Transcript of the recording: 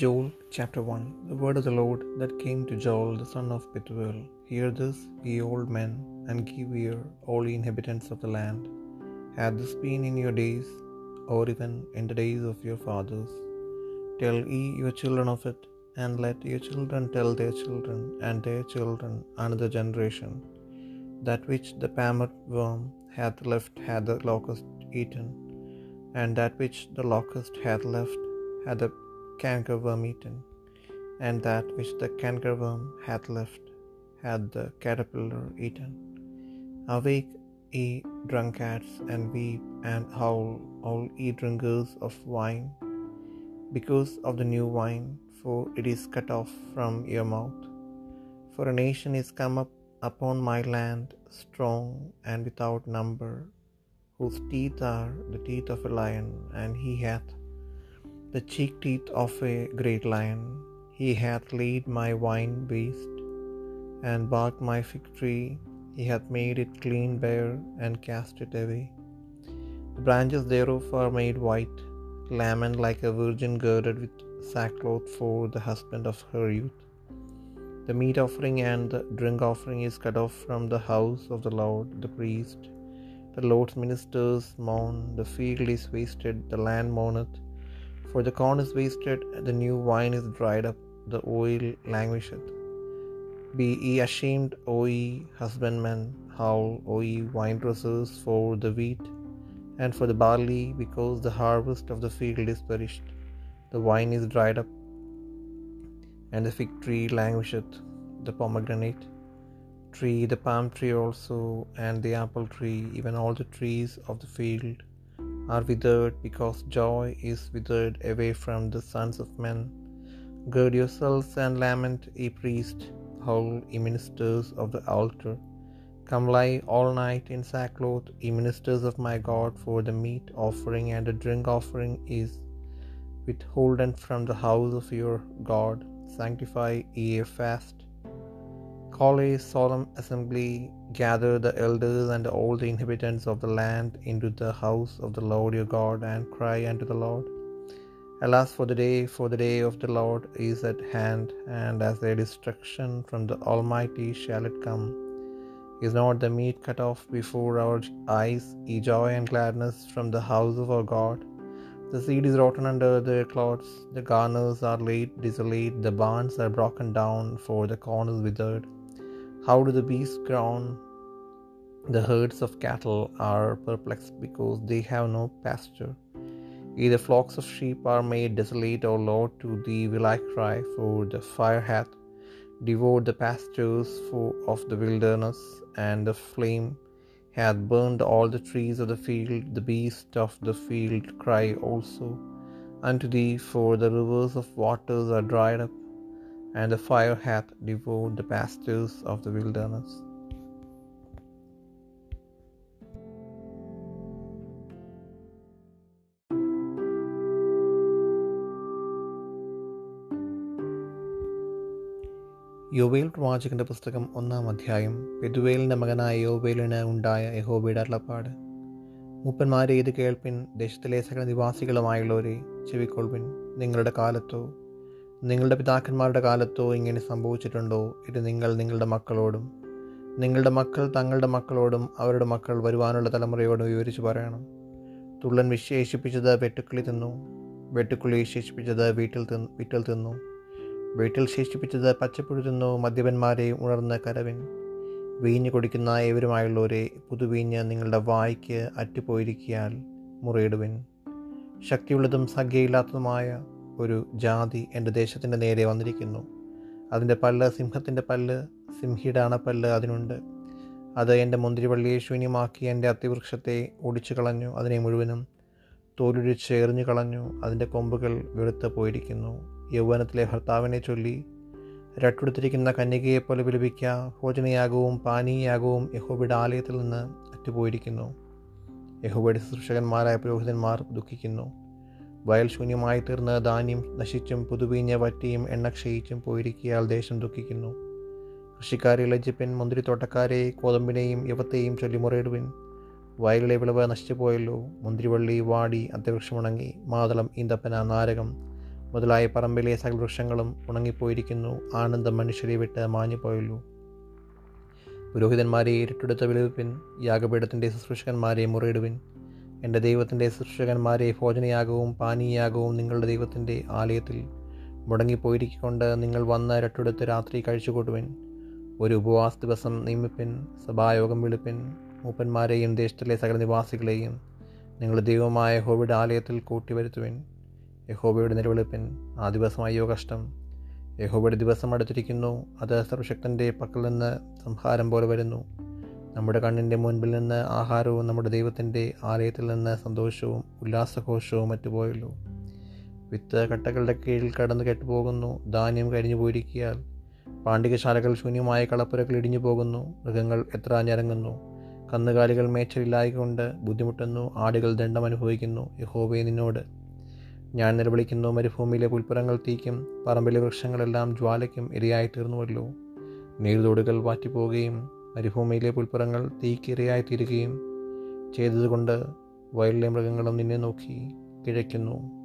Joel chapter 1 The word of the Lord that came to Joel the son of Pethuel. Hear this, ye old men, and give ear, all ye inhabitants of the land. Hath this been in your days, or even in the days of your fathers? Tell ye your children of it, and let your children tell their children, and their children another generation. That which the palmer worm hath left hath the locust eaten, and that which the locust hath left hath the cankerworm eaten, and that which the cankerworm hath left hath the caterpillar eaten. Awake, ye drunkards, and weep and howl, all ye drinkers of wine, because of the new wine, for it is cut off from your mouth. For a nation is come up upon my land, strong and without number, whose teeth are the teeth of a lion, and he hath the cheek teeth of a great lion. He hath laid my wine waste, and barked my fig tree. He hath made it clean bare, and cast it away. The branches thereof are made white, lament like a virgin girded with sackcloth for the husband of her youth. The meat offering and the drink offering is cut off from the house of the Lord, the priest. The Lord's ministers mourn, the field is wasted, the land mourneth. For the corn is wasted, the new wine is dried up, the oil languisheth. Be ye ashamed, O ye husbandmen, howl, O ye winedressers, for the wheat and for the barley, because the harvest of the field is perished. The wine is dried up, and the fig tree languisheth, the pomegranate tree, the palm tree also, and the apple tree, even all the trees of the field are withered, because joy is withered away from the sons of men. Gird yourselves and lament, ye priests, howl, ye ministers of the altar. Come lie all night in sackcloth, ye ministers of my God, for the meat offering and the drink offering is withholden from the house of your God. Sanctify ye a fast. Call a solemn assembly, gather the elders and all the inhabitants of the land into the house of the Lord your God, and cry unto the Lord. Alas for the day, for the day of the Lord is at hand, and as a destruction from the Almighty shall it come. Is not the meat cut off before our eyes, ye joy and gladness from the house of our God? The seed is rotten under their clods, the garners are laid desolate, the barns are broken down, for the corn is withered. How do the beasts groan? The herds of cattle are perplexed because they have no pasture. Either flocks of sheep are made desolate, O Lord, to thee will I cry, for the fire hath devoured the pastures of the wilderness, and the flame hath burned all the trees of the field. The beasts of the field cry also unto thee, for the rivers of waters are dried up, and the fire hath devoured the pastures of the wilderness. യോവേൽ പ്രവാചകന്റെ പുസ്തകം ഒന്നാം അധ്യായം. പെതുവേലിന്റെ മകനായ യോവേലിന് ഉണ്ടായ യഹോബയുടെ അരുളപ്പാട്. മൂപ്പന്മാരെ ഇത് കേൾപ്പിൻ. ദേശത്തിലെ സകല നിവാസികളുമായുള്ളവരെ ചെവിക്കൊൾപ്പിൻ നിങ്ങളുടെ കാലത്തോ നിങ്ങളുടെ പിതാക്കന്മാരുടെ കാലത്തോ ഇങ്ങനെ സംഭവിച്ചിട്ടുണ്ടോ? ഇത് നിങ്ങൾ നിങ്ങളുടെ മക്കളോടും നിങ്ങളുടെ മക്കൾ തങ്ങളുടെ മക്കളോടും അവരുടെ മക്കൾ വരുവാനുള്ള തലമുറയോടും വിവരിച്ചു പറയണം. തുള്ളൻ വിശേഷിപ്പിച്ചത് വെട്ടുക്കിളി തിന്നു വെട്ടുക്കിളി വിശേഷിപ്പിച്ചത് വീട്ടിൽ തിന്നു വീട്ടിൽ തിന്നു വീട്ടിൽ ശേഷിപ്പിച്ചത് പച്ചപ്പുഴു തിന്നു മദ്യപന്മാരെ ഉണർന്ന കരവിൻ. വീഞ്ഞ് കുടിക്കുന്ന ഏവരുമായുള്ളവരെ പുതുവീഞ്ഞ് നിങ്ങളുടെ വായ്ക്ക് അറ്റുപോയിരിക്കിയാൽ മുറിയിടുവിൻ. ശക്തിയുള്ളതും സംഖ്യയില്ലാത്തതുമായ ഒരു ജാതി എന്റെ ദേശത്തിന്റെ നേരെ വന്നിരിക്കുന്നു. അതിന്റെ പല്ല് സിംഹത്തിന്റെ പല്ല് സിംഹിയുടെ അണപ്പല്ല് അതിനുണ്ട്. അത് എന്റെ മുന്തിരിവള്ളിയെ ശൂന്യമാക്കി എന്റെ അത്തിവൃക്ഷത്തെ ഒടിച്ചു കളഞ്ഞു അതിനെ മുഴുവനും തോലൊഴിച്ച് എറിഞ്ഞു കളഞ്ഞു അതിന്റെ കൊമ്പുകൾ വെളുത്ത് പോയിരിക്കുന്നു. യൗവനത്തിലെ ഭർത്താവിനെ ചൊല്ലി രട്ടെടുത്തിരിക്കുന്ന കന്യകയെപ്പോലെ വിലപിക്ക ഭോജനയാഗവും പാനീയാഗവും യഹോബയുടെ ആലയത്തിൽ നിന്ന് അറ്റുപോയിരിക്കുന്നു. യഹോബയുടെ ശുശ്രൂഷകന്മാരായ പുരോഹിതന്മാർ ദുഃഖിക്കുന്നു. വയൽ ശൂന്യമായി തീർന്ന് ധാന്യം നശിച്ചും പുതുവീഞ്ഞ വറ്റിയും എണ്ണ ക്ഷയിച്ചും പോയിരിക്കിയാൽ ദേശം ദുഃഖിക്കുന്നു. കൃഷിക്കാരെ ലജ്ജിപ്പിൻ മുന്തിരിത്തോട്ടക്കാരെ കോതമ്പിനെയും യുവത്തെയും ചൊല്ലിമുറയിടുവിൻ. വയലിലെ വിളവ് നശിച്ചു പോയല്ലോ മുന്തിരിവള്ളി വാടി അത്യവൃക്ഷമുണങ്ങി മാതളം ഈന്തപ്പന നാരകം മുതലായ പറമ്പിലെ സകല വൃക്ഷങ്ങളും ഉണങ്ങിപ്പോയിരിക്കുന്നു. ആനന്ദം മനുഷ്യരെ വിട്ട് മാഞ്ഞുപോയല്ലോ. പുരോഹിതന്മാരെ ഇരുട്ടെടുത്ത വിളവിപ്പിൻ യാഗപീഠത്തിന്റെ ശുശ്രൂഷകന്മാരെ മുറിയിടുവിൻ. എന്റെ ദൈവത്തിന്റെ ശുശ്രൂഷകന്മാരെ ഭോജനയാഗവും പാനീയാഗവും നിങ്ങളുടെ ദൈവത്തിന്റെ ആലയത്തിൽ മുടങ്ങിപ്പോയിരിക്കൊണ്ട് നിങ്ങൾ വന്ന് രട്ടെടുത്ത് രാത്രി കഴിച്ചുകൂട്ടുവൻ. ഒരു ഉപവാസ ദിവസം നിയമിപ്പിൻ സഭായോഗം വിളിപ്പിൻ മൂപ്പന്മാരെയും ദേശത്തിലെ സകല നിവാസികളെയും നിങ്ങളുടെ ദൈവമായ ഹോബിയുടെ ആലയത്തിൽ കൂട്ടിവരുത്തുവൻ. യഹോബയുടെ നിലവിളിപ്പിൻ ആ ദിവസം അയ്യോ കഷ്ടം യഹോബയുടെ ദിവസം അടുത്തിരിക്കുന്നു അത് സർവശക്തന്റെ പക്കൽ നിന്ന് സംഹാരം പോലെ വരുന്നു. നമ്മുടെ കണ്ണിന്റെ മുൻപിൽ നിന്ന് ആഹാരവും നമ്മുടെ ദൈവത്തിന്റെ ആലയത്തിൽ നിന്ന് സന്തോഷവും ഉല്ലാസഘോഷവും മറ്റുപോയല്ലോ. വിത്ത് കട്ടകളുടെ കീഴിൽ കടന്ന് കെട്ടുപോകുന്നു. ധാന്യം കരിഞ്ഞു പോയിരിക്കിയാൽ പാണ്ഡികശാലകൾ ശൂന്യമായ കളപ്പുരകൾ ഇടിഞ്ഞു പോകുന്നു. മൃഗങ്ങൾ എത്ര ഞരങ്ങുന്നു കന്നുകാലികൾ മേച്ചലില്ലായകൊണ്ട് ബുദ്ധിമുട്ടുന്നു. ആടുകൾ ദണ്ഡം അനുഭവിക്കുന്നു. യഹോബെ നിന്നോട് ഞാൻ നിലവിളിക്കുന്നു. മരുഭൂമിയിലെ പുൽപ്പുറങ്ങൾ തീക്കും പറമ്പിലെ വൃക്ഷങ്ങളെല്ലാം ജ്വാലയ്ക്കും ഇരയായിത്തീർന്നുവല്ലോ. നീർതോടുകൾ വാറ്റിപ്പോവുകയും മരുഭൂമിയിലെ പുൽപ്പുറങ്ങൾ തീക്കിരയായിത്തീരുകയും ചെയ്തതുകൊണ്ട് വയലിലെ മൃഗങ്ങളും നിന്നെ നോക്കി കിഴയ്ക്കുന്നു.